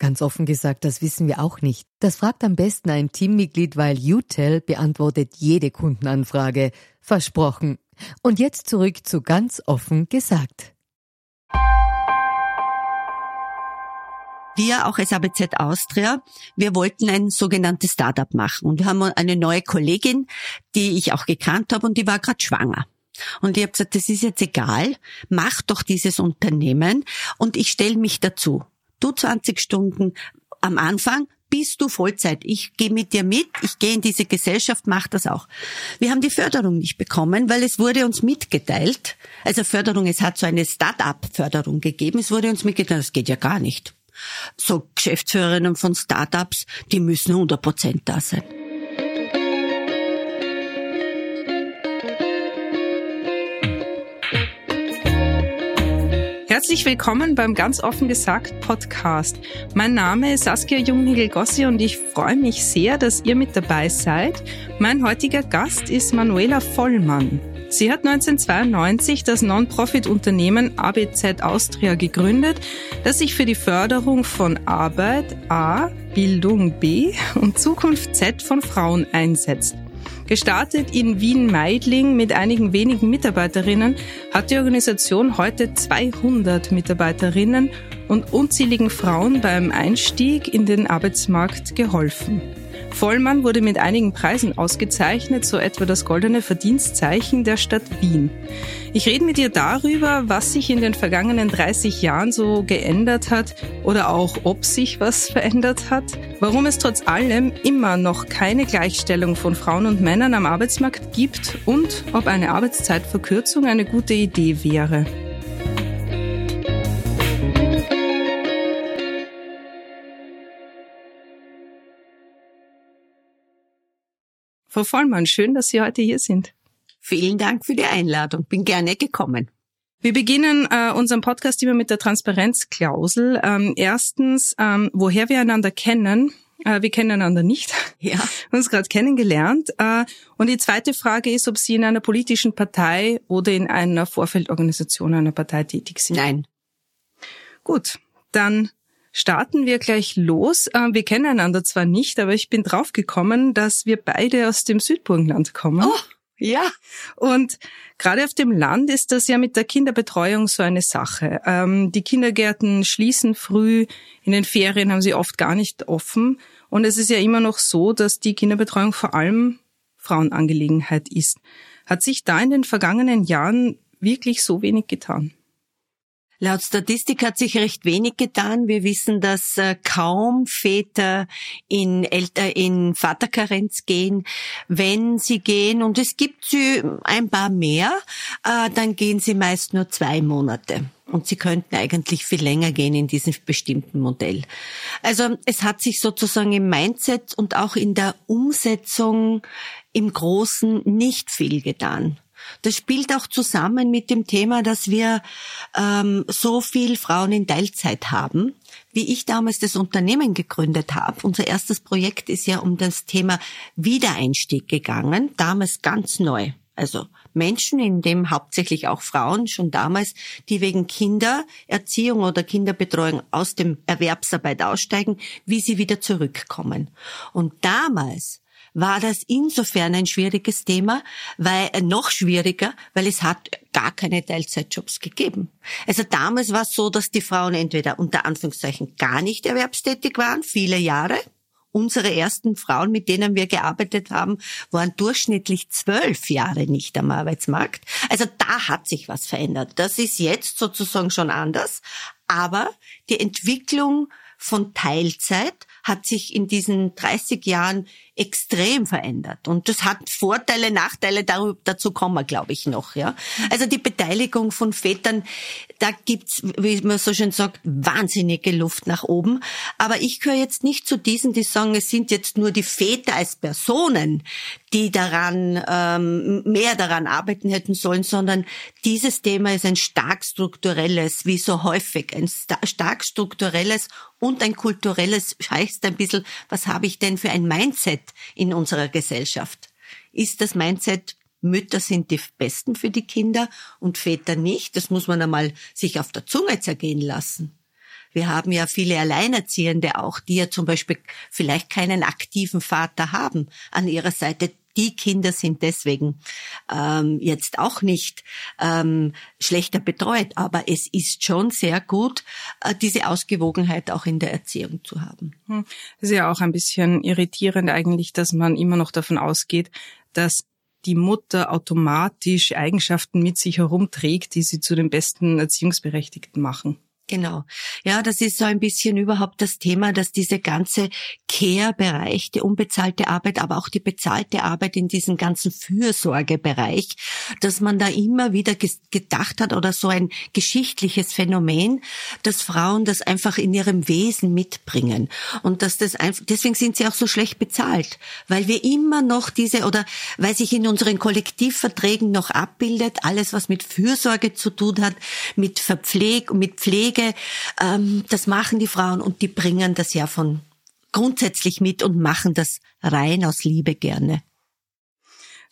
Ganz offen gesagt, das wissen wir auch nicht. Das fragt am besten ein Teammitglied, weil UTEL beantwortet jede Kundenanfrage. Versprochen. Und jetzt zurück zu ganz offen gesagt. Wir auch als ABZ Austria, wir wollten ein sogenanntes Startup machen. Und wir haben eine neue Kollegin, die ich auch gekannt habe und die war gerade schwanger. Und ich habe gesagt, das ist jetzt egal, mach doch dieses Unternehmen und ich stelle mich dazu. Du 20 Stunden am Anfang, bist du Vollzeit. Ich gehe mit dir mit, ich gehe in diese Gesellschaft, mach das auch. Wir haben die Förderung nicht bekommen, weil es wurde uns mitgeteilt. Also Förderung, es hat so eine Start-up-Förderung gegeben. Es wurde uns mitgeteilt, das geht ja gar nicht. So Geschäftsführerinnen von Start-ups, die müssen 100 Prozent da sein. Herzlich willkommen beim Ganz offen gesagt Podcast. Mein Name ist Saskia Junghegel-Gossi und ich freue mich sehr, dass ihr mit dabei seid. Mein heutiger Gast ist Manuela Vollmann. Sie hat 1992 das Non-Profit-Unternehmen ABZ Austria gegründet, das sich für die Förderung von Arbeit A, Bildung B und Zukunft Z von Frauen einsetzt. Gestartet in Wien-Meidling mit einigen wenigen Mitarbeiterinnen, hat die Organisation heute 200 Mitarbeiterinnen und unzähligen Frauen beim Einstieg in den Arbeitsmarkt geholfen. Vollmann wurde mit einigen Preisen ausgezeichnet, so etwa das Goldene Verdienstzeichen der Stadt Wien. Ich rede mit ihr darüber, was sich in den vergangenen 30 Jahren so geändert hat oder auch ob sich was verändert hat, warum es trotz allem immer noch keine Gleichstellung von Frauen und Männern am Arbeitsmarkt gibt und ob eine Arbeitszeitverkürzung eine gute Idee wäre. Frau Vollmann, schön, dass Sie heute hier sind. Vielen Dank für die Einladung. Bin gerne gekommen. Wir beginnen äh, unseren Podcast immer mit der Transparenzklausel. Ähm, erstens, ähm, woher wir einander kennen. Äh, wir kennen einander nicht. Ja. Uns gerade kennengelernt. Äh, und die zweite Frage ist, ob Sie in einer politischen Partei oder in einer Vorfeldorganisation einer Partei tätig sind. Nein. Gut, dann starten wir gleich los. Ähm, wir kennen einander zwar nicht, aber ich bin draufgekommen, dass wir beide aus dem Südburgenland kommen. Oh, ja. Und gerade auf dem Land ist das ja mit der Kinderbetreuung so eine Sache. Ähm, die Kindergärten schließen früh, in den Ferien haben sie oft gar nicht offen. Und es ist ja immer noch so, dass die Kinderbetreuung vor allem Frauenangelegenheit ist. Hat sich da in den vergangenen Jahren wirklich so wenig getan? Laut Statistik hat sich recht wenig getan. Wir wissen, dass äh, kaum Väter in, Elter, in Vaterkarenz gehen. Wenn sie gehen, und es gibt sie ein paar mehr, äh, dann gehen sie meist nur zwei Monate. Und sie könnten eigentlich viel länger gehen in diesem bestimmten Modell. Also es hat sich sozusagen im Mindset und auch in der Umsetzung im Großen nicht viel getan. Das spielt auch zusammen mit dem Thema, dass wir ähm, so viel Frauen in Teilzeit haben. Wie ich damals das Unternehmen gegründet habe, unser erstes Projekt ist ja um das Thema Wiedereinstieg gegangen, damals ganz neu. Also Menschen, in dem hauptsächlich auch Frauen schon damals, die wegen Kindererziehung oder Kinderbetreuung aus dem Erwerbsarbeit aussteigen, wie sie wieder zurückkommen. Und damals war das insofern ein schwieriges Thema, weil äh, noch schwieriger, weil es hat gar keine Teilzeitjobs gegeben. Also damals war es so, dass die Frauen entweder unter Anführungszeichen gar nicht erwerbstätig waren, viele Jahre. Unsere ersten Frauen, mit denen wir gearbeitet haben, waren durchschnittlich zwölf Jahre nicht am Arbeitsmarkt. Also da hat sich was verändert. Das ist jetzt sozusagen schon anders. Aber die Entwicklung von Teilzeit hat sich in diesen 30 Jahren extrem verändert. Und das hat Vorteile, Nachteile, dazu kommen wir, glaube ich, noch. Ja. Also die Beteiligung von Vätern, da gibt's, wie man so schön sagt, wahnsinnige Luft nach oben. Aber ich gehöre jetzt nicht zu diesen, die sagen, es sind jetzt nur die Väter als Personen, die daran ähm, mehr daran arbeiten hätten sollen, sondern dieses Thema ist ein stark strukturelles, wie so häufig, ein stark strukturelles und ein kulturelles, heißt ein bisschen, was habe ich denn für ein Mindset in unserer Gesellschaft? Ist das Mindset, Mütter sind die Besten für die Kinder und Väter nicht? Das muss man einmal sich auf der Zunge zergehen lassen. Wir haben ja viele Alleinerziehende auch, die ja zum Beispiel vielleicht keinen aktiven Vater haben an ihrer Seite, die Kinder sind deswegen ähm, jetzt auch nicht ähm, schlechter betreut, aber es ist schon sehr gut, äh, diese Ausgewogenheit auch in der Erziehung zu haben. Hm. Es ist ja auch ein bisschen irritierend eigentlich, dass man immer noch davon ausgeht, dass die Mutter automatisch Eigenschaften mit sich herumträgt, die sie zu den besten Erziehungsberechtigten machen. Genau. Ja, das ist so ein bisschen überhaupt das Thema, dass diese ganze Care-Bereich, die unbezahlte Arbeit, aber auch die bezahlte Arbeit in diesem ganzen Fürsorgebereich, dass man da immer wieder gedacht hat oder so ein geschichtliches Phänomen, dass Frauen das einfach in ihrem Wesen mitbringen und dass das einfach, deswegen sind sie auch so schlecht bezahlt, weil wir immer noch diese oder weil sich in unseren Kollektivverträgen noch abbildet, alles was mit Fürsorge zu tun hat, mit Verpfleg, mit Pflege, Pflege, ähm, das machen die Frauen und die bringen das ja von grundsätzlich mit und machen das rein aus Liebe gerne.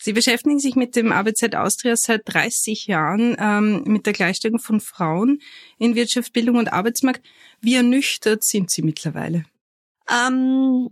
Sie beschäftigen sich mit dem ABZ Austria seit 30 Jahren ähm, mit der Gleichstellung von Frauen in Wirtschaft, Bildung und Arbeitsmarkt. Wie ernüchtert sind Sie mittlerweile? Ähm,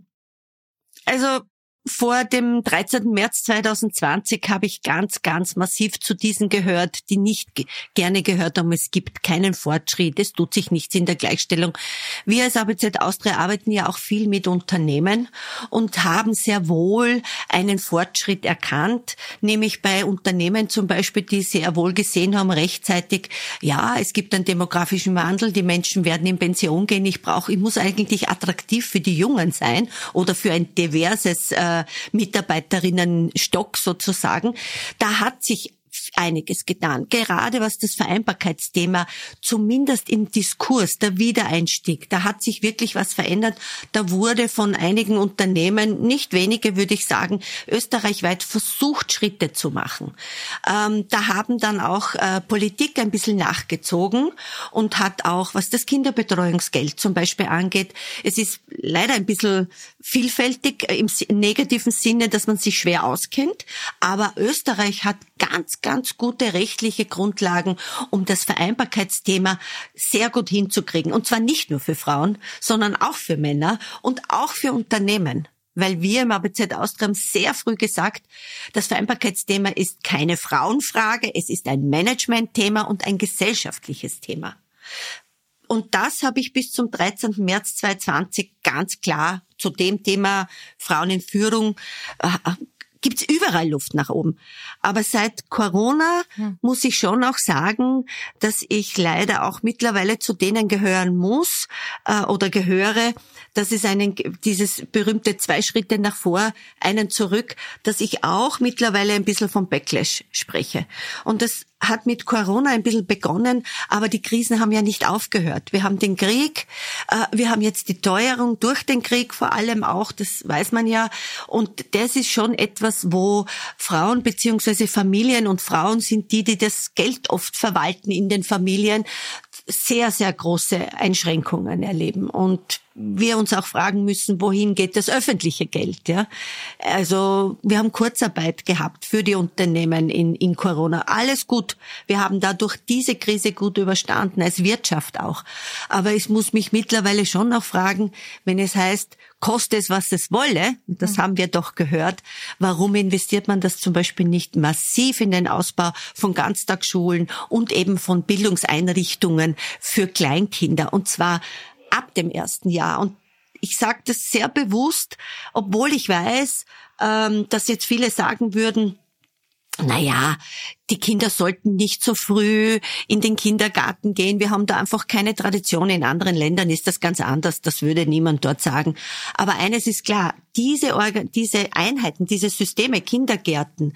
also vor dem 13. März 2020 habe ich ganz, ganz massiv zu diesen gehört, die nicht gerne gehört haben, es gibt keinen Fortschritt, es tut sich nichts in der Gleichstellung. Wir als ABZ Austria arbeiten ja auch viel mit Unternehmen und haben sehr wohl einen Fortschritt erkannt, nämlich bei Unternehmen zum Beispiel, die sehr wohl gesehen haben rechtzeitig, ja, es gibt einen demografischen Wandel, die Menschen werden in Pension gehen, ich brauche, ich muss eigentlich attraktiv für die Jungen sein oder für ein diverses äh, Mitarbeiterinnenstock sozusagen. Da hat sich einiges getan. Gerade was das Vereinbarkeitsthema zumindest im Diskurs, der Wiedereinstieg, da hat sich wirklich was verändert. Da wurde von einigen Unternehmen, nicht wenige würde ich sagen, österreichweit versucht, Schritte zu machen. Ähm, da haben dann auch äh, Politik ein bisschen nachgezogen und hat auch, was das Kinderbetreuungsgeld zum Beispiel angeht, es ist leider ein bisschen vielfältig im negativen Sinne, dass man sich schwer auskennt, aber Österreich hat ganz, ganz gute rechtliche Grundlagen, um das Vereinbarkeitsthema sehr gut hinzukriegen. Und zwar nicht nur für Frauen, sondern auch für Männer und auch für Unternehmen weil wir im ABZ Austria haben sehr früh gesagt, das Vereinbarkeitsthema ist keine Frauenfrage, es ist ein Managementthema und ein gesellschaftliches Thema. Und das habe ich bis zum 13. März 2020 ganz klar zu dem Thema Frauen in Führung äh, gibt's überall Luft nach oben. Aber seit Corona hm. muss ich schon auch sagen, dass ich leider auch mittlerweile zu denen gehören muss äh, oder gehöre, dass es einen dieses berühmte zwei Schritte nach vor, einen zurück, dass ich auch mittlerweile ein bisschen vom Backlash spreche. Und das hat mit Corona ein bisschen begonnen, aber die Krisen haben ja nicht aufgehört. Wir haben den Krieg, äh, wir haben jetzt die Teuerung durch den Krieg vor allem auch, das weiß man ja. Und das ist schon etwas, wo Frauen beziehungsweise Familien und Frauen sind die, die das Geld oft verwalten in den Familien, sehr, sehr große Einschränkungen erleben und wir uns auch fragen müssen, wohin geht das öffentliche Geld, ja? Also, wir haben Kurzarbeit gehabt für die Unternehmen in, in Corona. Alles gut. Wir haben dadurch diese Krise gut überstanden, als Wirtschaft auch. Aber ich muss mich mittlerweile schon noch fragen, wenn es heißt, koste es, was es wolle, das mhm. haben wir doch gehört, warum investiert man das zum Beispiel nicht massiv in den Ausbau von Ganztagsschulen und eben von Bildungseinrichtungen für Kleinkinder und zwar ab dem ersten Jahr. Und ich sage das sehr bewusst, obwohl ich weiß, ähm, dass jetzt viele sagen würden, naja, die Kinder sollten nicht so früh in den Kindergarten gehen. Wir haben da einfach keine Tradition. In anderen Ländern ist das ganz anders. Das würde niemand dort sagen. Aber eines ist klar. Diese, Organ diese Einheiten, diese Systeme, Kindergärten,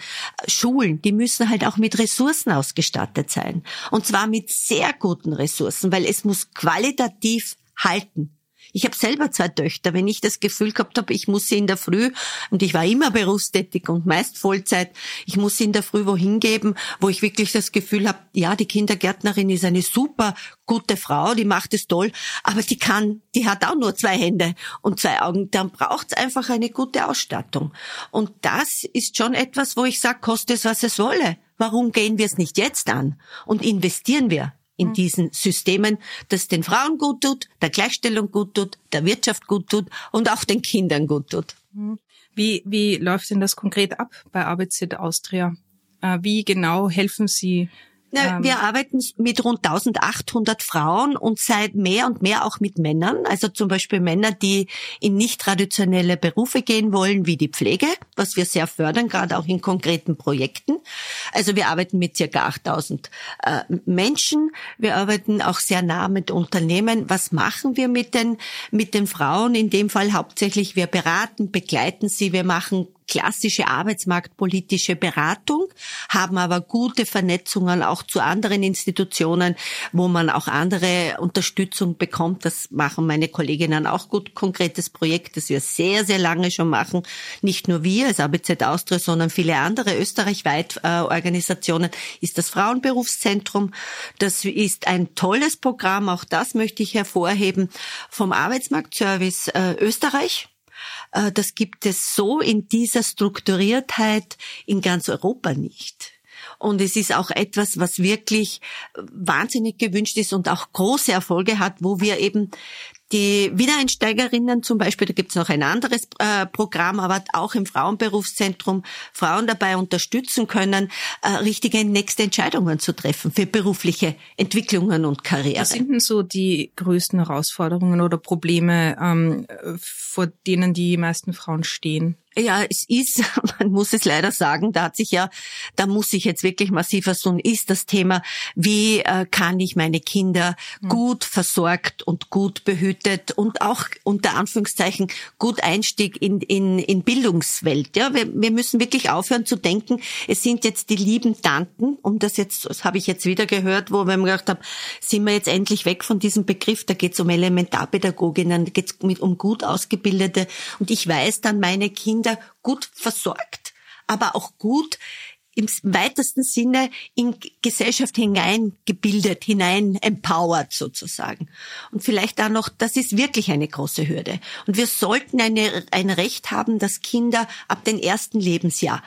Schulen, die müssen halt auch mit Ressourcen ausgestattet sein. Und zwar mit sehr guten Ressourcen, weil es muss qualitativ halten. Ich habe selber zwei Töchter. Wenn ich das Gefühl gehabt habe, ich muss sie in der Früh, und ich war immer berufstätig und meist Vollzeit, ich muss sie in der Früh wohin geben, wo ich wirklich das Gefühl habe, ja, die Kindergärtnerin ist eine super gute Frau, die macht es toll, aber die kann, die hat auch nur zwei Hände und zwei Augen. Dann braucht es einfach eine gute Ausstattung. Und das ist schon etwas, wo ich sage, koste es, was es wolle. Warum gehen wir es nicht jetzt an und investieren wir in mhm. diesen Systemen, das den Frauen gut tut, der Gleichstellung gut tut, der Wirtschaft gut tut und auch den Kindern gut tut. Mhm. Wie, wie läuft denn das konkret ab bei ABZ Austria? Äh, wie genau helfen Sie na, ähm. wir arbeiten mit rund 1800 Frauen und seit mehr und mehr auch mit Männern. Also zum Beispiel Männer, die in nicht traditionelle Berufe gehen wollen, wie die Pflege, was wir sehr fördern, gerade auch in konkreten Projekten. Also wir arbeiten mit circa 8000 äh, Menschen. Wir arbeiten auch sehr nah mit Unternehmen. Was machen wir mit den, mit den Frauen? In dem Fall hauptsächlich wir beraten, begleiten sie. Wir machen klassische arbeitsmarktpolitische Beratung, haben aber gute Vernetzungen auch zu anderen Institutionen, wo man auch andere Unterstützung bekommt. Das machen meine Kolleginnen auch gut. Konkretes Projekt, das wir sehr, sehr lange schon machen. Nicht nur wir als ABZ Austria, sondern viele andere österreichweit äh, Organisationen, ist das Frauenberufszentrum. Das ist ein tolles Programm. Auch das möchte ich hervorheben vom Arbeitsmarktservice äh, Österreich das gibt es so in dieser Strukturiertheit in ganz Europa nicht. Und es ist auch etwas, was wirklich wahnsinnig gewünscht ist und auch große Erfolge hat, wo wir eben die Wiedereinsteigerinnen zum Beispiel, da gibt es noch ein anderes äh, Programm, aber auch im Frauenberufszentrum Frauen dabei unterstützen können, äh, richtige nächste Entscheidungen zu treffen für berufliche Entwicklungen und Karriere. Was sind denn so die größten Herausforderungen oder Probleme, ähm, vor denen die meisten Frauen stehen? Ja, es ist, man muss es leider sagen, da hat sich ja, da muss ich jetzt wirklich massiv was tun, ist das Thema, wie äh, kann ich meine Kinder mhm. gut versorgt und gut behütet und auch unter Anführungszeichen gut Einstieg in, in, in Bildungswelt. Ja, wir, wir müssen wirklich aufhören zu denken, es sind jetzt die lieben Tanten, um das jetzt, das habe ich jetzt wieder gehört, wo wir gedacht haben, sind wir jetzt endlich weg von diesem Begriff, da geht es um Elementarpädagoginnen, da geht es um gut ausgebildete und ich weiß dann meine Kinder gut versorgt, aber auch gut im weitesten Sinne in Gesellschaft hineingebildet, hinein empowered sozusagen. Und vielleicht da noch, das ist wirklich eine große Hürde. Und wir sollten eine, ein Recht haben, dass Kinder ab dem ersten Lebensjahr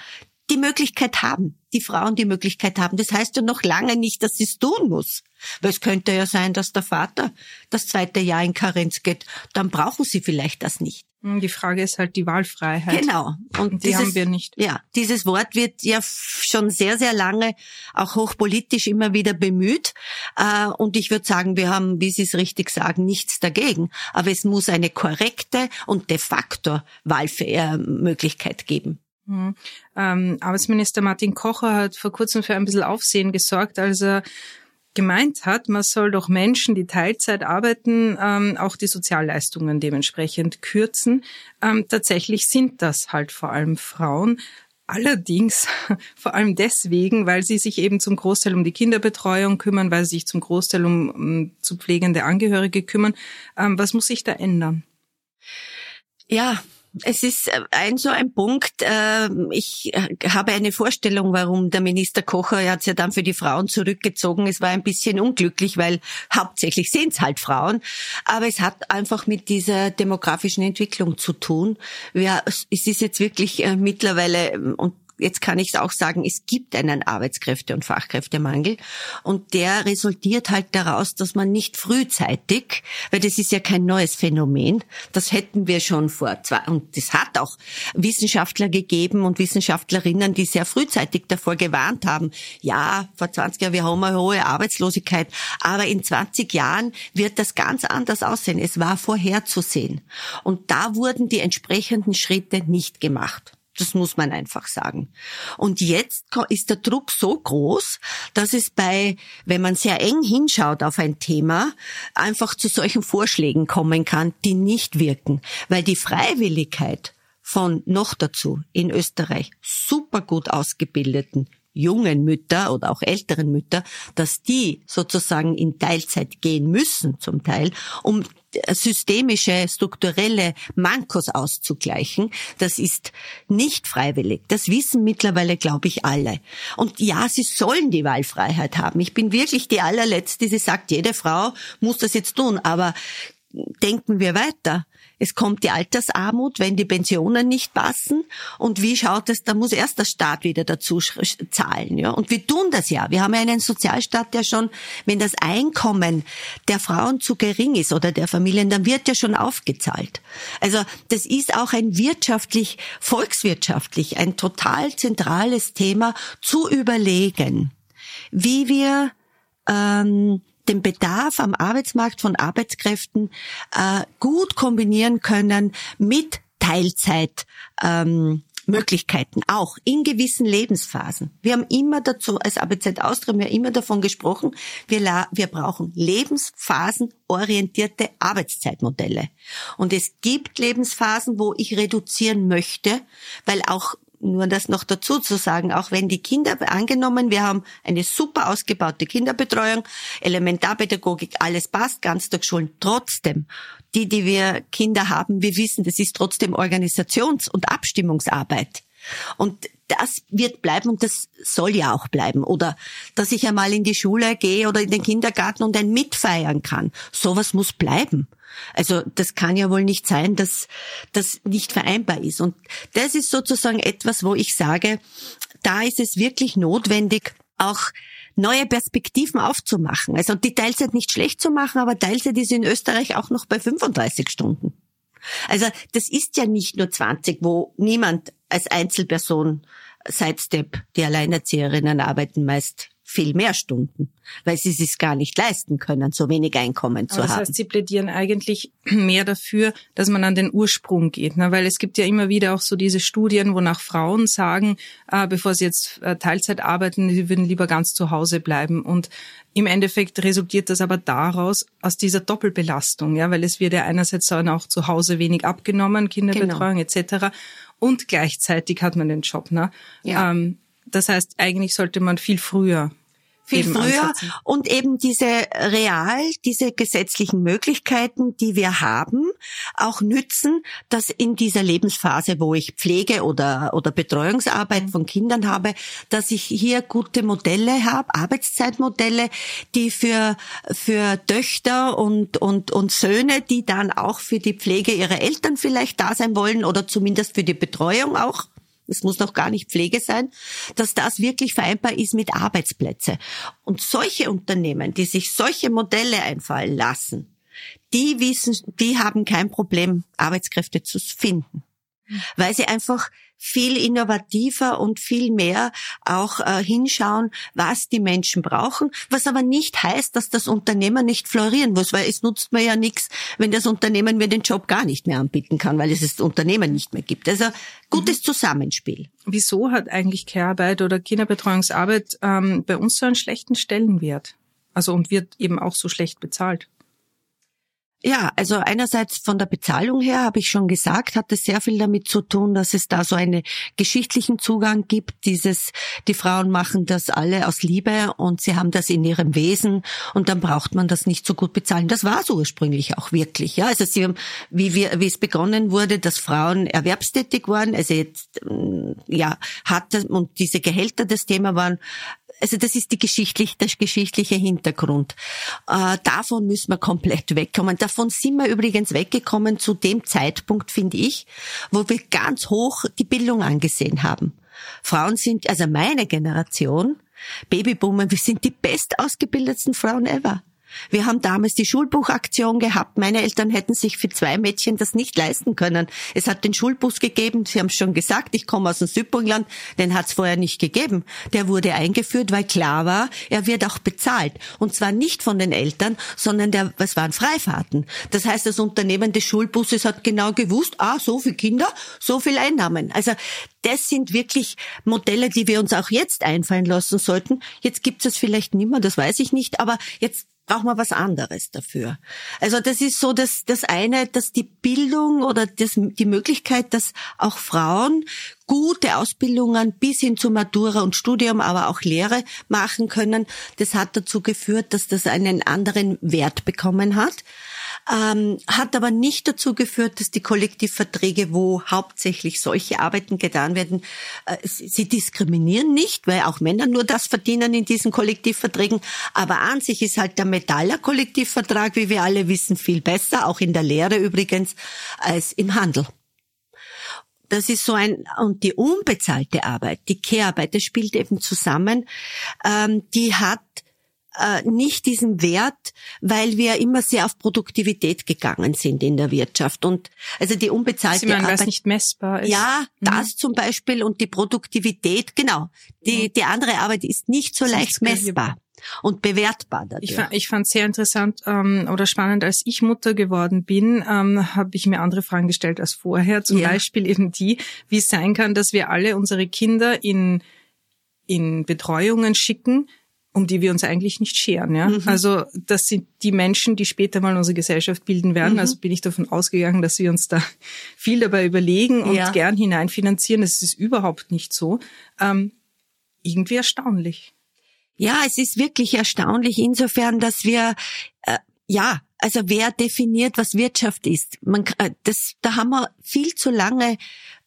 die Möglichkeit haben, die Frauen die Möglichkeit haben. Das heißt ja noch lange nicht, dass sie es tun muss. Weil es könnte ja sein, dass der Vater das zweite Jahr in Karenz geht. Dann brauchen sie vielleicht das nicht. Hm, die Frage ist halt die Wahlfreiheit. Genau. Und, Und die dieses, haben wir nicht. Ja, dieses Wort wird ja schon sehr, sehr lange auch hochpolitisch immer wieder bemüht. Äh, und ich würde sagen, wir haben, wie Sie es richtig sagen, nichts dagegen. Aber es muss eine korrekte und de facto Wahlmöglichkeit geben. Mhm. Ähm, Arbeitsminister Martin Kocher hat vor kurzem für ein bisschen Aufsehen gesorgt, als er gemeint hat, man soll doch Menschen, die Teilzeit arbeiten, ähm, auch die Sozialleistungen dementsprechend kürzen. Ähm, tatsächlich sind das halt vor allem Frauen. Allerdings vor allem deswegen, weil sie sich eben zum Großteil um die Kinderbetreuung kümmern, weil sie sich zum Großteil um, um zu pflegende Angehörige kümmern. Ähm, was muss sich da ändern? Ja, es ist äh, ein so ein Punkt. Äh, ich äh, habe eine Vorstellung, warum der Minister Kocher, er hat es ja dann für die Frauen zurückgezogen. Es war ein bisschen unglücklich, weil hauptsächlich sind es halt Frauen. Aber es hat einfach mit dieser demografischen Entwicklung zu tun. es ist jetzt wirklich mittlerweile, und jetzt kann ich es auch sagen, es gibt einen Arbeitskräfte- und Fachkräftemangel und der resultiert halt daraus, dass man nicht frühzeitig, weil das ist ja kein neues Phänomen, das hätten wir schon vor zwei, und es hat auch Wissenschaftler gegeben und Wissenschaftlerinnen, die sehr frühzeitig davor gewarnt haben, ja, vor 20 Jahren, wir haben eine hohe Arbeitslosigkeit, aber in 20 Jahren wird das ganz anders aussehen. Es war vorherzusehen. Und da wurden die entsprechenden Schritte nicht gemacht. Das muss man einfach sagen. Und jetzt ist der Druck so groß, dass es bei, wenn man sehr eng hinschaut auf ein Thema, einfach zu solchen Vorschlägen kommen kann, die nicht wirken. Weil die Freiwilligkeit von noch dazu in Österreich super gut ausgebildeten jungen Mütter oder auch älteren Mütter, dass die sozusagen in Teilzeit gehen müssen zum Teil, um systemische, strukturelle Mankos auszugleichen. Das ist nicht freiwillig. Das wissen mittlerweile, glaube ich, alle. Und ja, sie sollen die Wahlfreiheit haben. Ich bin wirklich die allerletzte, die sagt, jede Frau muss das jetzt tun. Aber denken wir weiter. Es kommt die Altersarmut, wenn die Pensionen nicht passen. Und wie schaut es? Da muss erst der Staat wieder dazu zahlen. Ja? Und wir tun das ja. Wir haben ja einen Sozialstaat, der schon, wenn das Einkommen der Frauen zu gering ist oder der Familien, dann wird ja schon aufgezahlt. Also das ist auch ein wirtschaftlich, volkswirtschaftlich ein total zentrales Thema zu überlegen, wie wir ähm, den Bedarf am Arbeitsmarkt von Arbeitskräften äh, gut kombinieren können mit Teilzeit. Ähm, Möglichkeiten, auch in gewissen Lebensphasen. Wir haben immer dazu, als ABZ Austria, wir immer davon gesprochen, wir, wir brauchen lebensphasenorientierte Arbeitszeitmodelle. Und es gibt Lebensphasen, wo ich reduzieren möchte, weil auch nur das noch dazu zu sagen, auch wenn die Kinder angenommen, wir haben eine super ausgebaute Kinderbetreuung, Elementarpädagogik, alles passt, Ganztagsschulen, trotzdem, die, die wir Kinder haben, wir wissen, das ist trotzdem Organisations- und Abstimmungsarbeit. Und das wird bleiben und das soll ja auch bleiben. Oder dass ich einmal in die Schule gehe oder in den Kindergarten und ein mitfeiern kann. Sowas muss bleiben. Also das kann ja wohl nicht sein, dass das nicht vereinbar ist. Und das ist sozusagen etwas, wo ich sage, da ist es wirklich notwendig, auch neue Perspektiven aufzumachen. Also die Teilzeit nicht schlecht zu machen, aber Teilzeit ist in Österreich auch noch bei 35 Stunden. Also das ist ja nicht nur 20, wo niemand als Einzelperson Sidestep, die Alleinerzieherinnen arbeiten meist viel mehr Stunden, weil sie es sich gar nicht leisten können, so wenig Einkommen zu das haben. Das heißt, Sie plädieren eigentlich mehr dafür, dass man an den Ursprung geht, ne? weil es gibt ja immer wieder auch so diese Studien, wonach Frauen sagen, äh, bevor sie jetzt äh, Teilzeit arbeiten, sie würden lieber ganz zu Hause bleiben und im Endeffekt resultiert das aber daraus, aus dieser Doppelbelastung, ja, weil es wird ja einerseits dann auch zu Hause wenig abgenommen, Kinderbetreuung genau. etc. Und gleichzeitig hat man den Job. Ne? Ja. Ähm, das heißt, eigentlich sollte man viel früher viel früher ansetzen. und eben diese real, diese gesetzlichen Möglichkeiten, die wir haben, auch nützen, dass in dieser Lebensphase, wo ich Pflege oder, oder Betreuungsarbeit von Kindern habe, dass ich hier gute Modelle habe, Arbeitszeitmodelle, die für, für Töchter und, und, und Söhne, die dann auch für die Pflege ihrer Eltern vielleicht da sein wollen oder zumindest für die Betreuung auch es muss noch gar nicht Pflege sein, dass das wirklich vereinbar ist mit Arbeitsplätze. Und solche Unternehmen, die sich solche Modelle einfallen lassen, die wissen, die haben kein Problem, Arbeitskräfte zu finden. Weil sie einfach viel innovativer und viel mehr auch äh, hinschauen, was die Menschen brauchen, was aber nicht heißt, dass das Unternehmen nicht florieren muss, weil es nutzt mir ja nichts, wenn das Unternehmen mir den Job gar nicht mehr anbieten kann, weil es das Unternehmen nicht mehr gibt. Also gutes mhm. Zusammenspiel. Wieso hat eigentlich Care-Arbeit oder Kinderbetreuungsarbeit ähm, bei uns so einen schlechten Stellenwert? Also und wird eben auch so schlecht bezahlt? Ja, also einerseits von der Bezahlung her, habe ich schon gesagt, hat es sehr viel damit zu tun, dass es da so einen geschichtlichen Zugang gibt. Dieses, die Frauen machen das alle aus Liebe und sie haben das in ihrem Wesen und dann braucht man das nicht so gut bezahlen. Das war so ursprünglich auch wirklich. Ja, also sie haben, wie wir, wie es begonnen wurde, dass Frauen erwerbstätig waren, also jetzt, mm, ja, hatte und diese Gehälter das Thema waren, also das ist die geschichtlich, der geschichtliche Hintergrund. Äh, davon müssen wir komplett wegkommen. Davon sind wir übrigens weggekommen zu dem Zeitpunkt, finde ich, wo wir ganz hoch die Bildung angesehen haben. Frauen sind, also meine Generation, Babyboomer, wir sind die bestausgebildetsten Frauen ever. Wir haben damals die Schulbuchaktion gehabt. Meine Eltern hätten sich für zwei Mädchen das nicht leisten können. Es hat den Schulbus gegeben. Sie haben es schon gesagt, ich komme aus dem Südburgenland. Den hat es vorher nicht gegeben. Der wurde eingeführt, weil klar war, er wird auch bezahlt. Und zwar nicht von den Eltern, sondern der, was waren Freifahrten. Das heißt, das Unternehmen des Schulbusses hat genau gewusst, ah, so viele Kinder, so viel Einnahmen. Also das sind wirklich Modelle, die wir uns auch jetzt einfallen lassen sollten. Jetzt gibt es vielleicht nicht mehr, das weiß ich nicht, aber jetzt brauchen wir was anderes dafür. Also das ist so das, das eine, dass die Bildung oder das, die Möglichkeit, dass auch Frauen gute Ausbildungen bis hin zu Matura und Studium, aber auch Lehre machen können, das hat dazu geführt, dass das einen anderen Wert bekommen hat ähm, hat aber nicht dazu geführt, dass die Kollektivverträge, wo hauptsächlich solche Arbeiten getan werden, äh, sie diskriminieren nicht, weil auch Männer nur das verdienen in diesen Kollektivverträgen. Aber an sich ist halt der Metaller Kollektivvertrag, wie wir alle wissen, viel besser, auch in der Lehre übrigens, als im Handel. Das ist so ein, und die unbezahlte Arbeit, die Care-Arbeit, das spielt eben zusammen, ähm, die hat äh, nicht diesen Wert, weil wir immer sehr auf Produktivität gegangen sind in der Wirtschaft. Und also die unbezahlte Sie meinen, Arbeit. was nicht messbar ist. Ja, mhm. das zum Beispiel und die Produktivität, genau. Die, mhm. die andere Arbeit ist nicht so leicht messbar und bewertbar dadurch. Ich, ich fand sehr interessant ähm, oder spannend, als ich Mutter geworden bin, ähm, habe ich mir andere Fragen gestellt als vorher. Zum ja. Beispiel eben die, wie es sein kann, dass wir alle unsere Kinder in in Betreuungen schicken, um die wir uns eigentlich nicht scheren. Ja? Mhm. Also das sind die Menschen, die später mal unsere Gesellschaft bilden werden. Mhm. Also bin ich davon ausgegangen, dass wir uns da viel dabei überlegen und ja. gern hineinfinanzieren. Das ist überhaupt nicht so. Ähm, irgendwie erstaunlich. Ja, es ist wirklich erstaunlich insofern, dass wir äh, ja also wer definiert, was Wirtschaft ist? Man, äh, das, da haben wir viel zu lange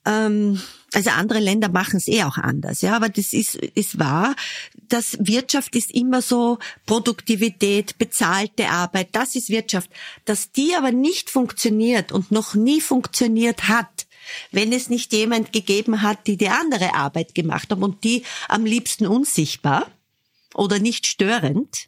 ähm, also andere Länder machen es eh auch anders, ja, aber das ist, ist wahr, dass Wirtschaft ist immer so Produktivität, bezahlte Arbeit, das ist Wirtschaft. Dass die aber nicht funktioniert und noch nie funktioniert hat, wenn es nicht jemand gegeben hat, die die andere Arbeit gemacht haben und die am liebsten unsichtbar oder nicht störend,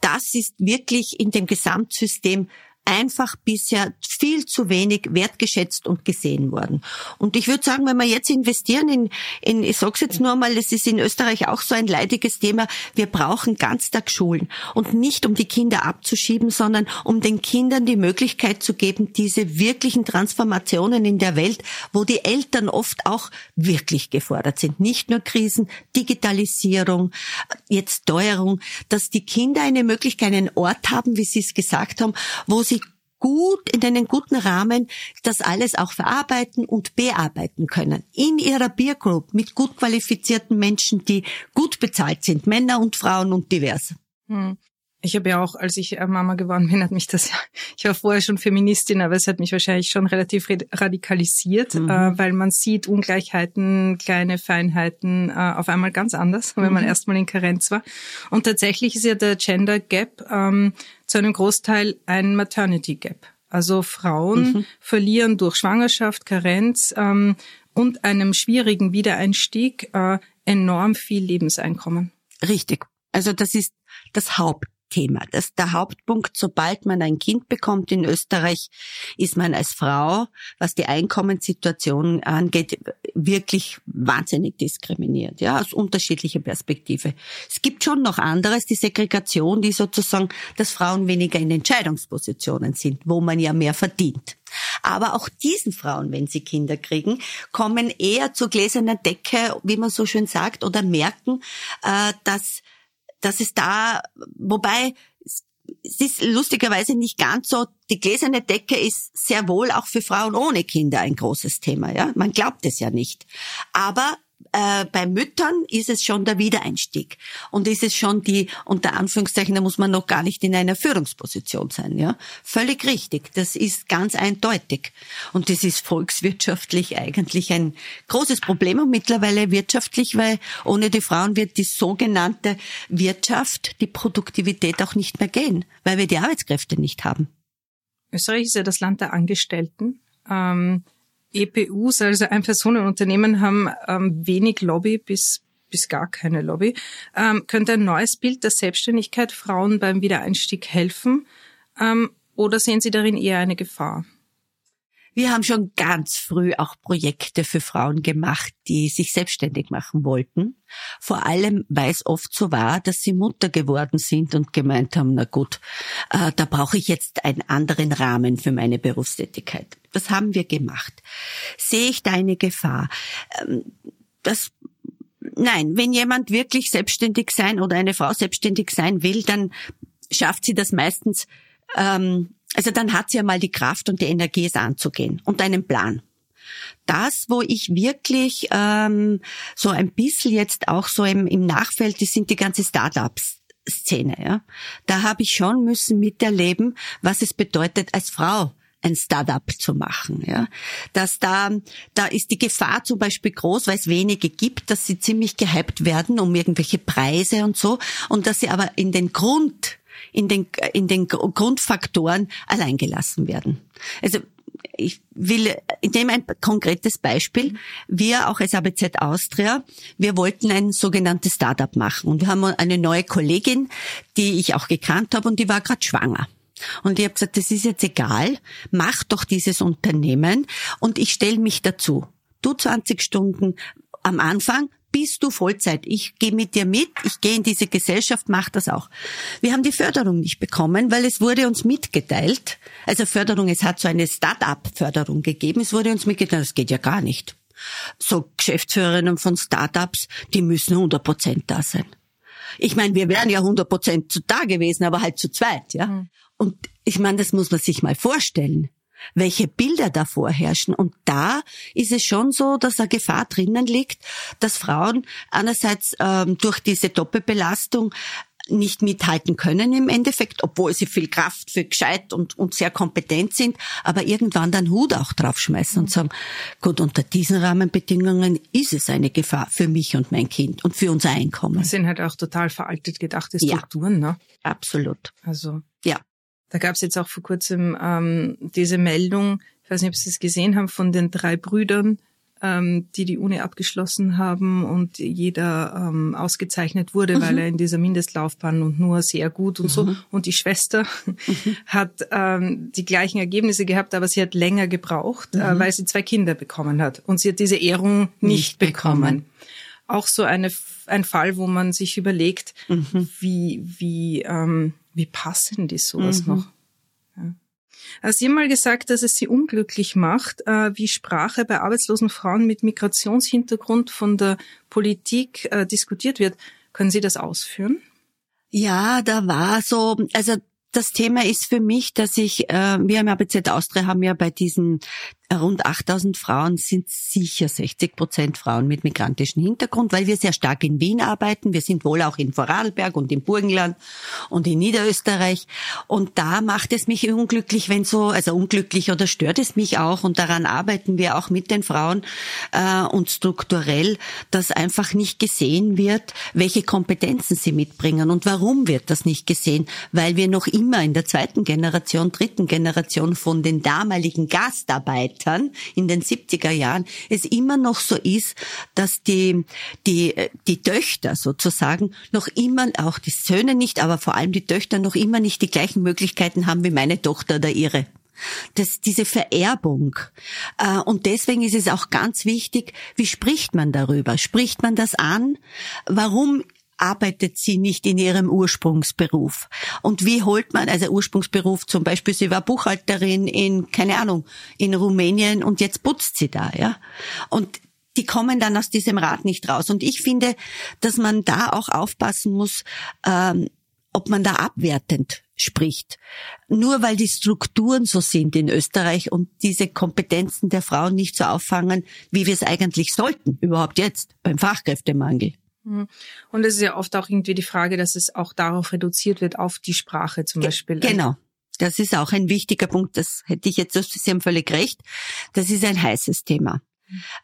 das ist wirklich in dem Gesamtsystem einfach bisher viel zu wenig wertgeschätzt und gesehen worden. Und ich würde sagen, wenn wir jetzt investieren in, in ich sage jetzt nur mal, das ist in Österreich auch so ein leidiges Thema, wir brauchen Ganztagsschulen und nicht um die Kinder abzuschieben, sondern um den Kindern die Möglichkeit zu geben, diese wirklichen Transformationen in der Welt, wo die Eltern oft auch wirklich gefordert sind. Nicht nur Krisen, Digitalisierung, jetzt Steuerung, dass die Kinder eine Möglichkeit, einen Ort haben, wie Sie es gesagt haben, wo sie gut, in einen guten Rahmen das alles auch verarbeiten und bearbeiten können. In ihrer Peer Group mit gut qualifizierten Menschen, die gut bezahlt sind, Männer und Frauen und divers. Hm. Ich habe ja auch, als ich äh, Mama geworden bin, hat mich das ja, ich war vorher schon Feministin, aber es hat mich wahrscheinlich schon relativ radikalisiert, mhm. äh, weil man sieht Ungleichheiten, kleine Feinheiten äh, auf einmal ganz anders, wenn man mhm. erstmal in Karenz war. Und tatsächlich ist ja der Gender Gap ähm, zu einem Großteil ein Maternity Gap. Also Frauen mhm. verlieren durch Schwangerschaft, Karenz ähm, und einem schwierigen Wiedereinstieg äh, enorm viel Lebenseinkommen. Richtig. Also das ist das Haupt Thema. Das der Hauptpunkt, sobald man ein Kind bekommt in Österreich, ist man als Frau, was die Einkommenssituation angeht, wirklich wahnsinnig diskriminiert, ja, aus unterschiedlicher Perspektive. Es gibt schon noch anderes, die Segregation, die sozusagen, dass Frauen weniger in Entscheidungspositionen sind, wo man ja mehr verdient. Aber auch diesen Frauen, wenn sie Kinder kriegen, kommen eher zu gläserner Decke, wie man so schön sagt, oder merken, äh, dass dass es da, wobei es ist lustigerweise nicht ganz so, die gläserne Decke ist sehr wohl auch für Frauen ohne Kinder ein großes Thema, ja. Man glaubt es ja nicht. Aber äh, bei Müttern ist es schon der Wiedereinstieg und ist es schon die unter Anführungszeichen, da muss man noch gar nicht in einer Führungsposition sein, ja, völlig richtig. Das ist ganz eindeutig und das ist volkswirtschaftlich eigentlich ein großes Problem und mittlerweile wirtschaftlich, weil ohne die Frauen wird die sogenannte Wirtschaft, die Produktivität auch nicht mehr gehen, weil wir die Arbeitskräfte nicht haben. Österreich ist ja das Land der Angestellten. Ähm EPUs, also Ein-Personen-Unternehmen, haben ähm, wenig Lobby bis bis gar keine Lobby. Ähm, könnte ein neues Bild der Selbstständigkeit Frauen beim Wiedereinstieg helfen? Ähm, oder sehen Sie darin eher eine Gefahr? Wir haben schon ganz früh auch Projekte für Frauen gemacht, die sich selbstständig machen wollten. Vor allem, weil es oft so war, dass sie Mutter geworden sind und gemeint haben, na gut, äh, da brauche ich jetzt einen anderen Rahmen für meine Berufstätigkeit. Das haben wir gemacht. Sehe ich da eine Gefahr? Ähm, das Nein, wenn jemand wirklich selbstständig sein oder eine Frau selbstständig sein will, dann schafft sie das meistens ähm, also dann hat sie ja mal die Kraft und die Energie, es anzugehen und einen Plan. Das, wo ich wirklich ähm, so ein bisschen jetzt auch so im, im Nachfeld, das sind die ganze Startups. Szene, ja. Da habe ich schon müssen miterleben, was es bedeutet, als Frau ein Startup zu machen, ja. Dass da, da ist die Gefahr zum Beispiel groß, weil es wenige gibt, dass sie ziemlich gehypt werden um irgendwelche Preise und so und dass sie aber in den Grund in den, in den Grundfaktoren alleingelassen werden. Also ich will, ich nehme ein konkretes Beispiel. Wir auch als ABZ Austria, wir wollten ein sogenanntes Startup machen und wir haben eine neue Kollegin, die ich auch gekannt habe und die war gerade schwanger. Und ich habe gesagt, das ist jetzt egal, mach doch dieses Unternehmen und ich stelle mich dazu. Du 20 Stunden am Anfang, bist du Vollzeit. Ich gehe mit dir mit, ich gehe in diese Gesellschaft, mach das auch. Wir haben die Förderung nicht bekommen, weil es wurde uns mitgeteilt. Also Förderung, es hat so eine Start-up-Förderung gegeben, es wurde uns mitgeteilt, das geht ja gar nicht. So Geschäftsführerinnen von Start-ups, die müssen 100 Prozent da sein. Ich meine, wir wären ja 100 Prozent da gewesen, aber halt zu zweit, ja. Mhm. Und ich meine, das muss man sich mal vorstellen welche Bilder da vorherrschen. Und da ist es schon so, dass eine Gefahr drinnen liegt, dass Frauen einerseits ähm, durch diese Doppelbelastung nicht mithalten können im Endeffekt, obwohl sie viel Kraft, viel gescheit und, und sehr kompetent sind, aber irgendwann den Hut auch draufschmeißen und sagen, gut, unter diesen Rahmenbedingungen ist es eine Gefahr für mich und mein Kind und für unser Einkommen. Das sind halt auch total veraltet gedachte Strukturen, ja, ne? Absolut. Also. Da gab es jetzt auch vor kurzem ähm, diese Meldung, ich weiß nicht, ob Sie es gesehen haben, von den drei Brüdern, ähm, die die Uni abgeschlossen haben und jeder ähm, ausgezeichnet wurde, mhm. weil er in dieser Mindestlaufbahn und nur sehr gut und mhm. so. Und die Schwester mhm. hat ähm, die gleichen Ergebnisse gehabt, aber sie hat länger gebraucht, äh, mhm. weil sie zwei Kinder bekommen hat. Und sie hat diese Ehrung nicht, nicht bekommen. bekommen. Auch so eine, ein Fall, wo man sich überlegt, mhm. wie, wie, ähm, wie passen die sowas mhm. noch? Ja. Also Sie haben mal gesagt, dass es Sie unglücklich macht, äh, wie Sprache bei arbeitslosen Frauen mit Migrationshintergrund von der Politik äh, diskutiert wird. Können Sie das ausführen? Ja, da war so, also das Thema ist für mich, dass ich, äh, wir im ABZ Austria haben ja bei diesen rund 8000 Frauen sind sicher 60 Prozent Frauen mit migrantischem Hintergrund, weil wir sehr stark in Wien arbeiten. Wir sind wohl auch in Vorarlberg und im Burgenland und in Niederösterreich. Und da macht es mich unglücklich, wenn so, also unglücklich oder stört es mich auch. Und daran arbeiten wir auch mit den Frauen äh, und strukturell, dass einfach nicht gesehen wird, welche Kompetenzen sie mitbringen. Und warum wird das nicht gesehen? Weil wir noch immer in der zweiten Generation, dritten Generation von den damaligen Gastarbeitern in den 70er Jahren es immer noch so ist, dass die, die, die Töchter sozusagen noch immer, auch die Söhne nicht, aber vor allem die Töchter noch immer nicht die gleichen Möglichkeiten haben wie meine Tochter oder ihre. Das, diese Vererbung. Äh, und deswegen ist es auch ganz wichtig, wie spricht man darüber? Spricht man das an? Warum arbeitet sie nicht in ihrem Ursprungsberuf? Und wie holt man, also Ursprungsberuf zum Beispiel, sie war Buchhalterin in, keine Ahnung, in Rumänien und jetzt putzt sie da, ja? Und die kommen dann aus diesem Rad nicht raus. Und ich finde, dass man da auch aufpassen muss, ähm, ob man da abwertend spricht. Nur weil die Strukturen so sind in Österreich und diese Kompetenzen der Frauen nicht so auffangen, wie wir es eigentlich sollten, überhaupt jetzt beim Fachkräftemangel. Mhm. Und es ist ja oft auch irgendwie die Frage, dass es auch darauf reduziert wird, auf die Sprache zum Beispiel. Genau. Das ist auch ein wichtiger Punkt. Das hätte ich jetzt, Sie haben völlig recht. Das ist ein heißes Thema.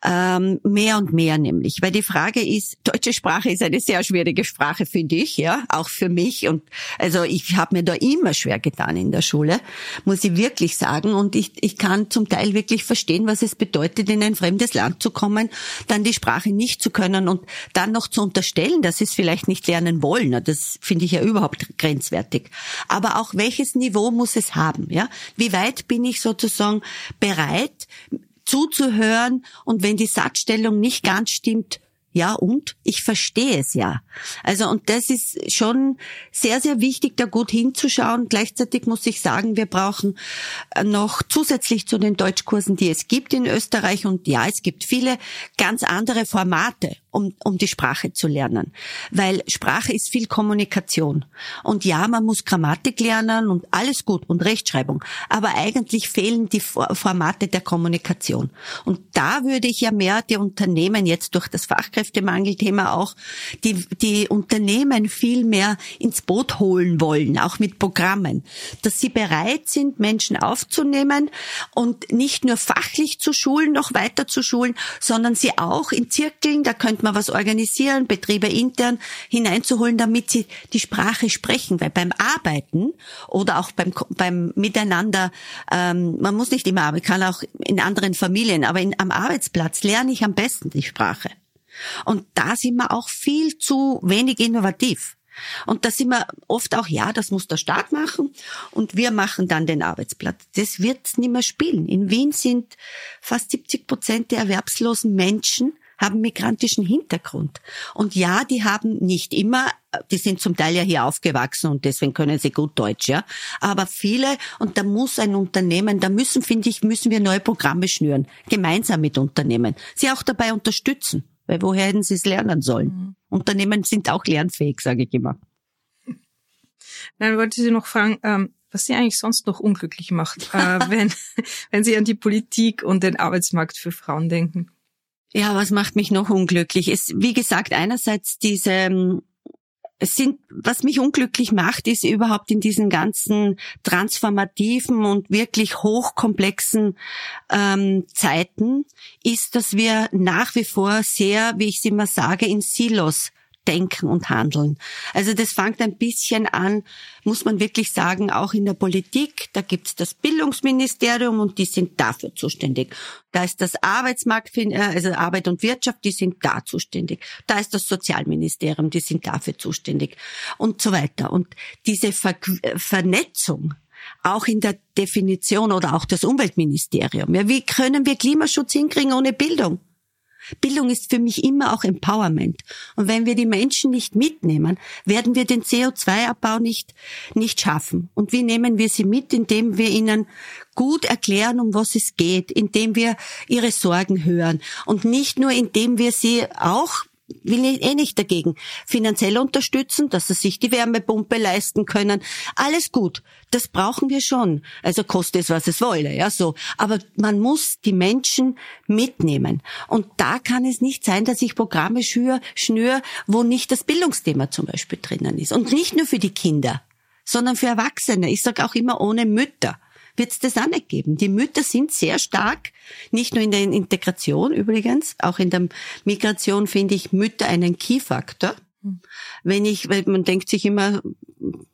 Ähm, mehr und mehr nämlich, weil die Frage ist, deutsche Sprache ist eine sehr schwierige Sprache, finde ich, ja, auch für mich und also ich habe mir da immer schwer getan in der Schule, muss ich wirklich sagen und ich, ich kann zum Teil wirklich verstehen, was es bedeutet, in ein fremdes Land zu kommen, dann die Sprache nicht zu können und dann noch zu unterstellen, dass sie es vielleicht nicht lernen wollen, das finde ich ja überhaupt grenzwertig. Aber auch welches Niveau muss es haben, ja? Wie weit bin ich sozusagen bereit, zuzuhören und wenn die Satzstellung nicht ganz stimmt, ja, und ich verstehe es ja. Also, und das ist schon sehr, sehr wichtig, da gut hinzuschauen. Gleichzeitig muss ich sagen, wir brauchen noch zusätzlich zu den Deutschkursen, die es gibt in Österreich, und ja, es gibt viele ganz andere Formate um, um die Sprache zu lernen. Weil Sprache ist viel Kommunikation. Und ja, man muss Grammatik lernen und alles gut und Rechtschreibung. Aber eigentlich fehlen die Formate der Kommunikation. Und da würde ich ja mehr die Unternehmen jetzt durch das Fachkräftemangelthema auch, die, die Unternehmen viel mehr ins Boot holen wollen, auch mit Programmen. Dass sie bereit sind, Menschen aufzunehmen und nicht nur fachlich zu schulen, noch weiter zu schulen, sondern sie auch in Zirkeln, da könnte könnte man was organisieren, Betriebe intern hineinzuholen, damit sie die Sprache sprechen. Weil beim Arbeiten oder auch beim, beim Miteinander, ähm, man muss nicht immer arbeiten, kann auch in anderen Familien, aber in, am Arbeitsplatz lerne ich am besten die Sprache. Und da sind wir auch viel zu wenig innovativ. Und da sind wir oft auch, ja, das muss der Staat machen und wir machen dann den Arbeitsplatz. Das wird nicht mehr spielen. In Wien sind fast 70 Prozent der erwerbslosen Menschen haben migrantischen Hintergrund. Und ja, die haben nicht immer, die sind zum Teil ja hier aufgewachsen und deswegen können sie gut Deutsch, ja. Aber viele, und da muss ein Unternehmen, da müssen, finde ich, müssen wir neue Programme schnüren, gemeinsam mit Unternehmen, sie auch dabei unterstützen. Weil woher hätten sie es lernen sollen? Mhm. Unternehmen sind auch lernfähig, sage ich immer. Dann wollte Sie noch fragen, ähm, was Sie eigentlich sonst noch unglücklich macht, äh, wenn, wenn Sie an die Politik und den Arbeitsmarkt für Frauen denken. Ja, was macht mich noch unglücklich? Ist, wie gesagt, einerseits diese, ähm, es sind, was mich unglücklich macht, ist überhaupt in diesen ganzen transformativen und wirklich hochkomplexen ähm, Zeiten, ist, dass wir nach wie vor sehr, wie ich es immer sage, in Silos denken und handeln. Also das fängt ein bisschen an, muss man wirklich sagen, auch in der Politik. Da gibt's das Bildungsministerium und die sind dafür zuständig. Da ist das Arbeitsmarkt, äh, also Arbeit und Wirtschaft, die sind da zuständig. Da ist das Sozialministerium, die sind dafür zuständig und so weiter. Und diese Ver Vernetzung, auch in der Definition oder auch das Umweltministerium. Ja, wie können wir Klimaschutz hinkriegen ohne Bildung? Bildung ist für mich immer auch Empowerment. Und wenn wir die Menschen nicht mitnehmen, werden wir den CO2-Abbau nicht, nicht schaffen. Und wie nehmen wir sie mit? Indem wir ihnen gut erklären, um was es geht, indem wir ihre Sorgen hören und nicht nur indem wir sie auch will ich eh nicht dagegen. Finanziell unterstützen, dass sie sich die Wärmepumpe leisten können. Alles gut. Das brauchen wir schon. Also kostet es, was es wolle, ja, so. Aber man muss die Menschen mitnehmen. Und da kann es nicht sein, dass ich Programme schnür, schnür, wo nicht das Bildungsthema zum Beispiel drinnen ist. Und nicht nur für die Kinder, sondern für Erwachsene. Ich sage auch immer ohne Mütter wird es das auch nicht geben. Die Mütter sind sehr stark, nicht nur in der Integration übrigens, auch in der Migration finde ich Mütter einen Key-Faktor. Hm. Wenn ich, weil man denkt sich immer,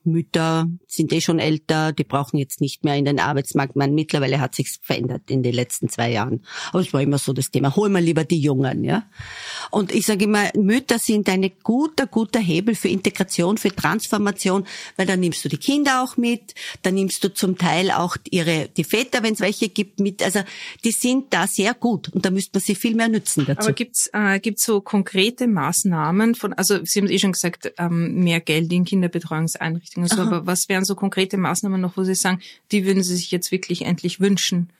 Mütter sind eh schon älter, die brauchen jetzt nicht mehr in den Arbeitsmarkt. Man, mittlerweile hat sich's verändert in den letzten zwei Jahren. Aber es war immer so das Thema, hol mal lieber die Jungen, ja. Und ich sage immer, Mütter sind ein guter, guter Hebel für Integration, für Transformation, weil dann nimmst du die Kinder auch mit, dann nimmst du zum Teil auch ihre, die Väter, wenn es welche gibt, mit. Also die sind da sehr gut und da müsste man sie viel mehr nützen dazu. Aber gibt's äh, gibt's so konkrete Maßnahmen von, also Sie haben eh schon gesagt, ähm, mehr Geld in Kinderbetreuungseinrichtungen Einrichtungen. So, aber was wären so konkrete Maßnahmen noch, wo Sie sagen, die würden Sie sich jetzt wirklich endlich wünschen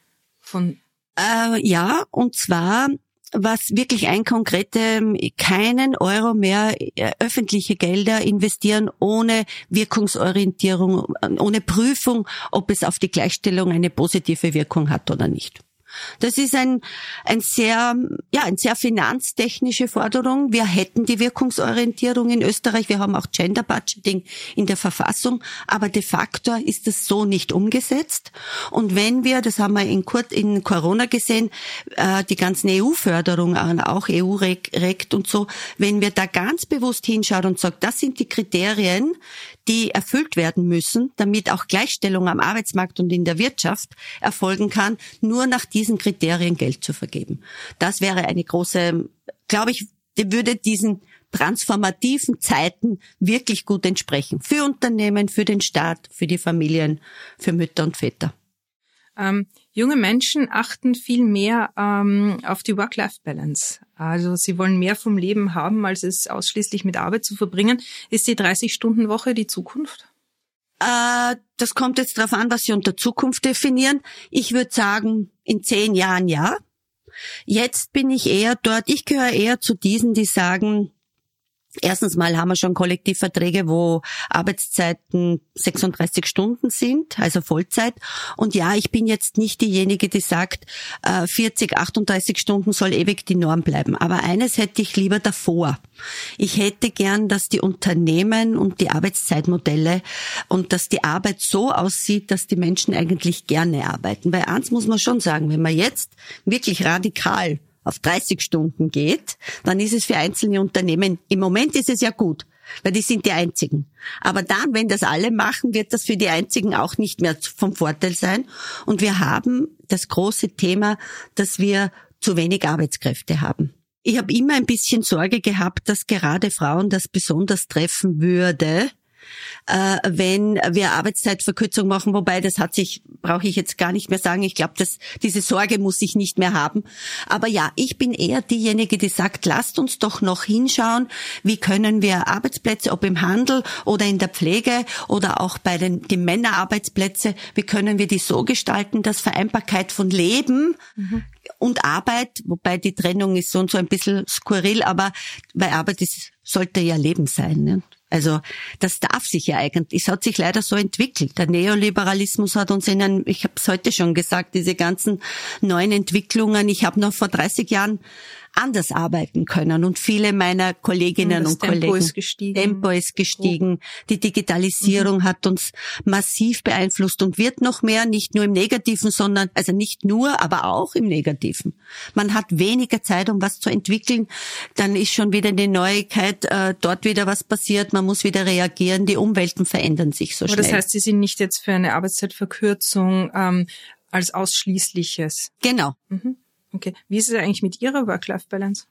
von? Äh, ja, und zwar was wirklich ein konkrete, keinen Euro mehr äh, öffentliche Gelder investieren ohne Wirkungsorientierung, ohne Prüfung, ob es auf die Gleichstellung eine positive Wirkung hat oder nicht. Das ist ein, ein sehr, ja, ein sehr finanztechnische Forderung. Wir hätten die Wirkungsorientierung in Österreich. Wir haben auch Gender Budgeting in der Verfassung. Aber de facto ist es so nicht umgesetzt. Und wenn wir, das haben wir in, Kur in Corona gesehen, äh, die ganzen EU-Förderungen, auch EU-Rekt und so, wenn wir da ganz bewusst hinschauen und sagen, das sind die Kriterien, die erfüllt werden müssen, damit auch Gleichstellung am Arbeitsmarkt und in der Wirtschaft erfolgen kann, nur nach diesen Kriterien Geld zu vergeben. Das wäre eine große, glaube ich, würde diesen transformativen Zeiten wirklich gut entsprechen. Für Unternehmen, für den Staat, für die Familien, für Mütter und Väter. Ähm, junge Menschen achten viel mehr ähm, auf die Work-Life-Balance. Also sie wollen mehr vom Leben haben, als es ausschließlich mit Arbeit zu verbringen. Ist die 30-Stunden-Woche die Zukunft? Äh, das kommt jetzt darauf an, was Sie unter Zukunft definieren. Ich würde sagen, in zehn Jahren ja. Jetzt bin ich eher dort, ich gehöre eher zu diesen, die sagen, Erstens mal haben wir schon Kollektivverträge, wo Arbeitszeiten 36 Stunden sind, also Vollzeit. Und ja, ich bin jetzt nicht diejenige, die sagt, 40, äh, 38 Stunden soll ewig die Norm bleiben. Aber eines hätte ich lieber davor. Ich hätte gern, dass die Unternehmen und die Arbeitszeitmodelle und dass die Arbeit so aussieht, dass die Menschen eigentlich gerne arbeiten. Weil eins muss man schon sagen, wenn man jetzt wirklich radikal auf 30 Stunden geht, dann ist es für einzelne Unternehmen, im Moment ist es ja gut, weil die sind die einzigen. Aber dann, wenn das alle machen, wird das für die einzigen auch nicht mehr vom Vorteil sein. Und wir haben das große Thema, dass wir zu wenig Arbeitskräfte haben. Ich habe immer ein bisschen Sorge gehabt, dass gerade Frauen das besonders treffen würde, äh, wenn wir Arbeitszeitverkürzung machen, wobei das hat sich, brauche ich jetzt gar nicht mehr sagen. Ich glaube, dass diese Sorge muss ich nicht mehr haben. Aber ja, ich bin eher diejenige, die sagt, lasst uns doch noch hinschauen, wie können wir Arbeitsplätze, ob im Handel oder in der Pflege oder auch bei den die Männerarbeitsplätze, wie können wir die so gestalten, dass Vereinbarkeit von Leben mhm und Arbeit, wobei die Trennung ist so und so ein bisschen skurril, aber weil Arbeit ist, sollte ja Leben sein. Ne? Also das darf sich ja eigentlich. Es hat sich leider so entwickelt. Der Neoliberalismus hat uns in einem, ich habe es heute schon gesagt, diese ganzen neuen Entwicklungen. Ich habe noch vor 30 Jahren anders arbeiten können. Und viele meiner Kolleginnen das und Tempo Kollegen. Ist gestiegen. Tempo ist gestiegen. Die Digitalisierung mhm. hat uns massiv beeinflusst und wird noch mehr, nicht nur im Negativen, sondern, also nicht nur, aber auch im Negativen. Man hat weniger Zeit, um was zu entwickeln. Dann ist schon wieder eine Neuigkeit, äh, dort wieder was passiert. Man muss wieder reagieren. Die Umwelten verändern sich so aber schnell. Das heißt, Sie sind nicht jetzt für eine Arbeitszeitverkürzung ähm, als ausschließliches. Genau. Mhm. Okay. Wie ist es eigentlich mit Ihrer Work-Life-Balance?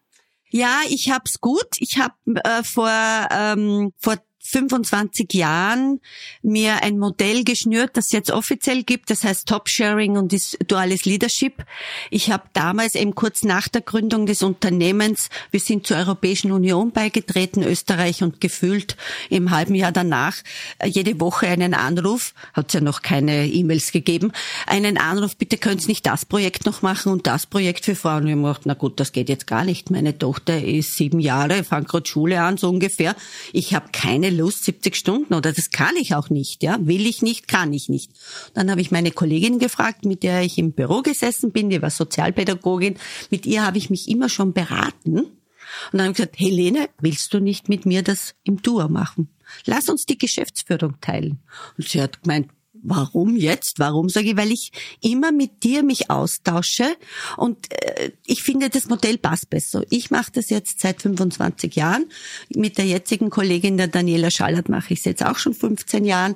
Ja, ich hab's gut. Ich habe äh, vor ähm, vor 25 Jahren mir ein Modell geschnürt, das jetzt offiziell gibt. Das heißt Top Sharing und duales Leadership. Ich habe damals eben kurz nach der Gründung des Unternehmens, wir sind zur Europäischen Union beigetreten, Österreich und gefühlt im halben Jahr danach äh, jede Woche einen Anruf, hat ja noch keine E-Mails gegeben, einen Anruf, bitte können Sie nicht das Projekt noch machen und das Projekt für Frauen. Und ich gedacht, na gut, das geht jetzt gar nicht. Meine Tochter ist sieben Jahre, fängt gerade Schule an, so ungefähr. Ich habe keine Lust, 70 Stunden oder das kann ich auch nicht, ja, will ich nicht, kann ich nicht. Dann habe ich meine Kollegin gefragt, mit der ich im Büro gesessen bin, die war Sozialpädagogin, mit ihr habe ich mich immer schon beraten. Und dann habe ich gesagt, Helene, willst du nicht mit mir das im Duo machen? Lass uns die Geschäftsführung teilen. Und sie hat gemeint, Warum jetzt? Warum sage ich? Weil ich immer mit dir mich austausche und äh, ich finde, das Modell passt besser. Ich mache das jetzt seit 25 Jahren. Mit der jetzigen Kollegin, der Daniela Schallert, mache ich es jetzt auch schon 15 Jahren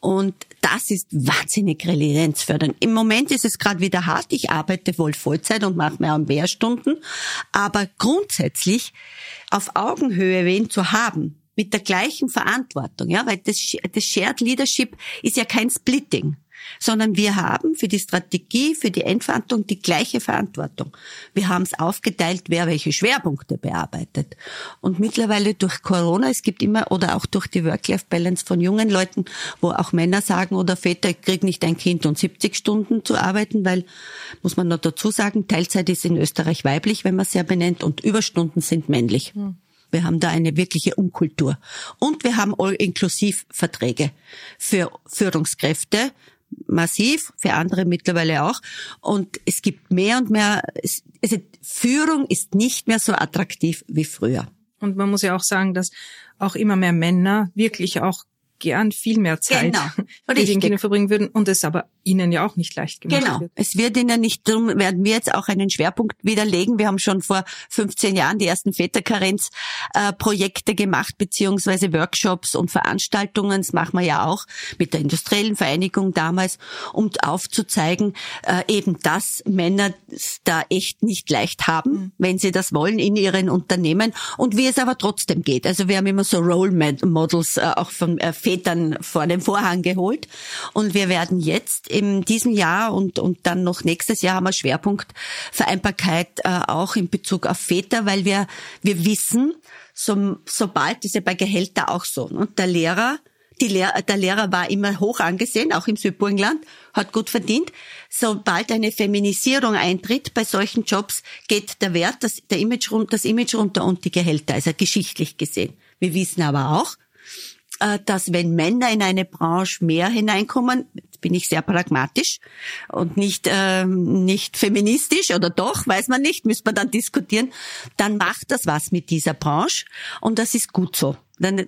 und das ist wahnsinnig resilienzfördernd. Im Moment ist es gerade wieder hart. Ich arbeite wohl Vollzeit und mache mehr und mehr Stunden, aber grundsätzlich auf Augenhöhe wen zu haben, mit der gleichen Verantwortung, ja, weil das, das Shared Leadership ist ja kein Splitting, sondern wir haben für die Strategie, für die Endverantwortung die gleiche Verantwortung. Wir haben es aufgeteilt, wer welche Schwerpunkte bearbeitet. Und mittlerweile durch Corona, es gibt immer, oder auch durch die Work-Life-Balance von jungen Leuten, wo auch Männer sagen oder Väter, ich krieg nicht ein Kind und 70 Stunden zu arbeiten, weil, muss man noch dazu sagen, Teilzeit ist in Österreich weiblich, wenn man es ja benennt, und Überstunden sind männlich. Hm. Wir haben da eine wirkliche Unkultur. Und wir haben All-Inklusiv-Verträge für Führungskräfte massiv, für andere mittlerweile auch. Und es gibt mehr und mehr, also Führung ist nicht mehr so attraktiv wie früher. Und man muss ja auch sagen, dass auch immer mehr Männer wirklich auch gern viel mehr Zeit genau, mit den Kindern verbringen würden und es aber ihnen ja auch nicht leicht gemacht genau. wird. Es wird ihnen nicht, darum werden wir jetzt auch einen Schwerpunkt widerlegen. Wir haben schon vor 15 Jahren die ersten Väterkarenz-Projekte gemacht, beziehungsweise Workshops und Veranstaltungen. Das machen wir ja auch mit der Industriellen Vereinigung damals, um aufzuzeigen, äh, eben, dass Männer da echt nicht leicht haben, mhm. wenn sie das wollen in ihren Unternehmen und wie es aber trotzdem geht. Also wir haben immer so Role Models äh, auch von äh, Vätern vor den Vorhang geholt und wir werden jetzt in diesem Jahr und, und dann noch nächstes Jahr haben wir Schwerpunkt Vereinbarkeit äh, auch in Bezug auf Väter, weil wir, wir wissen, so, sobald, ist ja bei Gehälter auch so, ne? der Lehrer, die Lehr der Lehrer war immer hoch angesehen, auch im Südburgenland, hat gut verdient. Sobald eine Feminisierung eintritt bei solchen Jobs, geht der Wert, das, der Image, das Image runter und die Gehälter, also geschichtlich gesehen. Wir wissen aber auch, äh, dass wenn Männer in eine Branche mehr hineinkommen, bin ich sehr pragmatisch und nicht ähm, nicht feministisch oder doch, weiß man nicht, müsste man dann diskutieren, dann macht das was mit dieser Branche und das ist gut so dann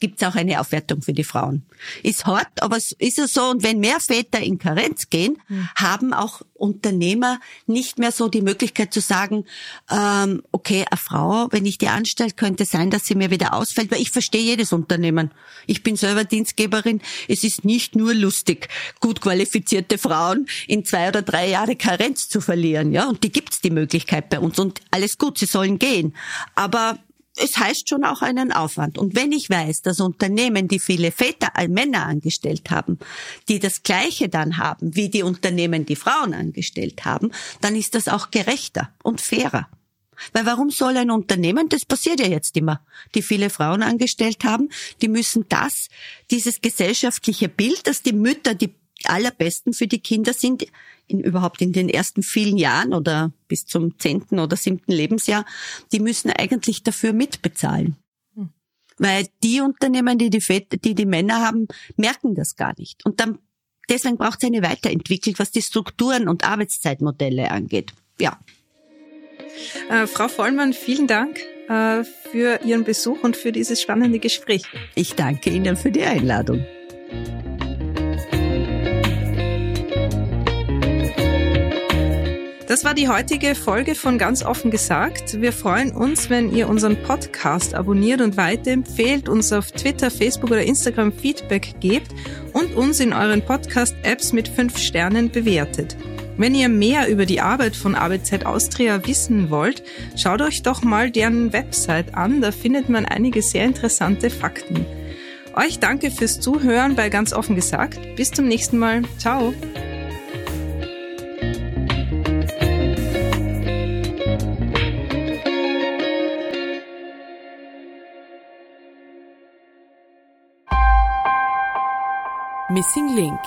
gibt es auch eine Aufwertung für die Frauen. Ist hart, aber es ist ja so. Und wenn mehr Väter in Karenz gehen, mhm. haben auch Unternehmer nicht mehr so die Möglichkeit zu sagen, ähm, okay, eine Frau, wenn ich die anstelle, könnte sein, dass sie mir wieder ausfällt, weil ich verstehe jedes Unternehmen. Ich bin selber Dienstgeberin. Es ist nicht nur lustig, gut qualifizierte Frauen in zwei oder drei Jahre Karenz zu verlieren. Ja, und die gibt's die Möglichkeit bei uns. Und alles gut, sie sollen gehen. Aber es heißt schon auch einen Aufwand. Und wenn ich weiß, dass Unternehmen, die viele Väter, äh, Männer angestellt haben, die das Gleiche dann haben, wie die Unternehmen, die Frauen angestellt haben, dann ist das auch gerechter und fairer. Weil warum soll ein Unternehmen, das passiert ja jetzt immer, die viele Frauen angestellt haben, die müssen das, dieses gesellschaftliche Bild, dass die Mütter die allerbesten für die Kinder sind, in, überhaupt in den ersten vielen Jahren oder bis zum zehnten oder siebten Lebensjahr, die müssen eigentlich dafür mitbezahlen. Hm. Weil die Unternehmen, die die, Väter, die die Männer haben, merken das gar nicht. Und dann, deswegen braucht es eine Weiterentwicklung, was die Strukturen und Arbeitszeitmodelle angeht. Ja. Äh, Frau Vollmann, vielen Dank äh, für Ihren Besuch und für dieses spannende Gespräch. Ich danke Ihnen für die Einladung. Das war die heutige Folge von Ganz offen gesagt. Wir freuen uns, wenn ihr unseren Podcast abonniert und weiterempfehlt, uns auf Twitter, Facebook oder Instagram Feedback gebt und uns in euren Podcast-Apps mit fünf Sternen bewertet. Wenn ihr mehr über die Arbeit von ABZ Austria wissen wollt, schaut euch doch mal deren Website an, da findet man einige sehr interessante Fakten. Euch danke fürs Zuhören bei ganz offen gesagt. Bis zum nächsten Mal. Ciao. Missing Link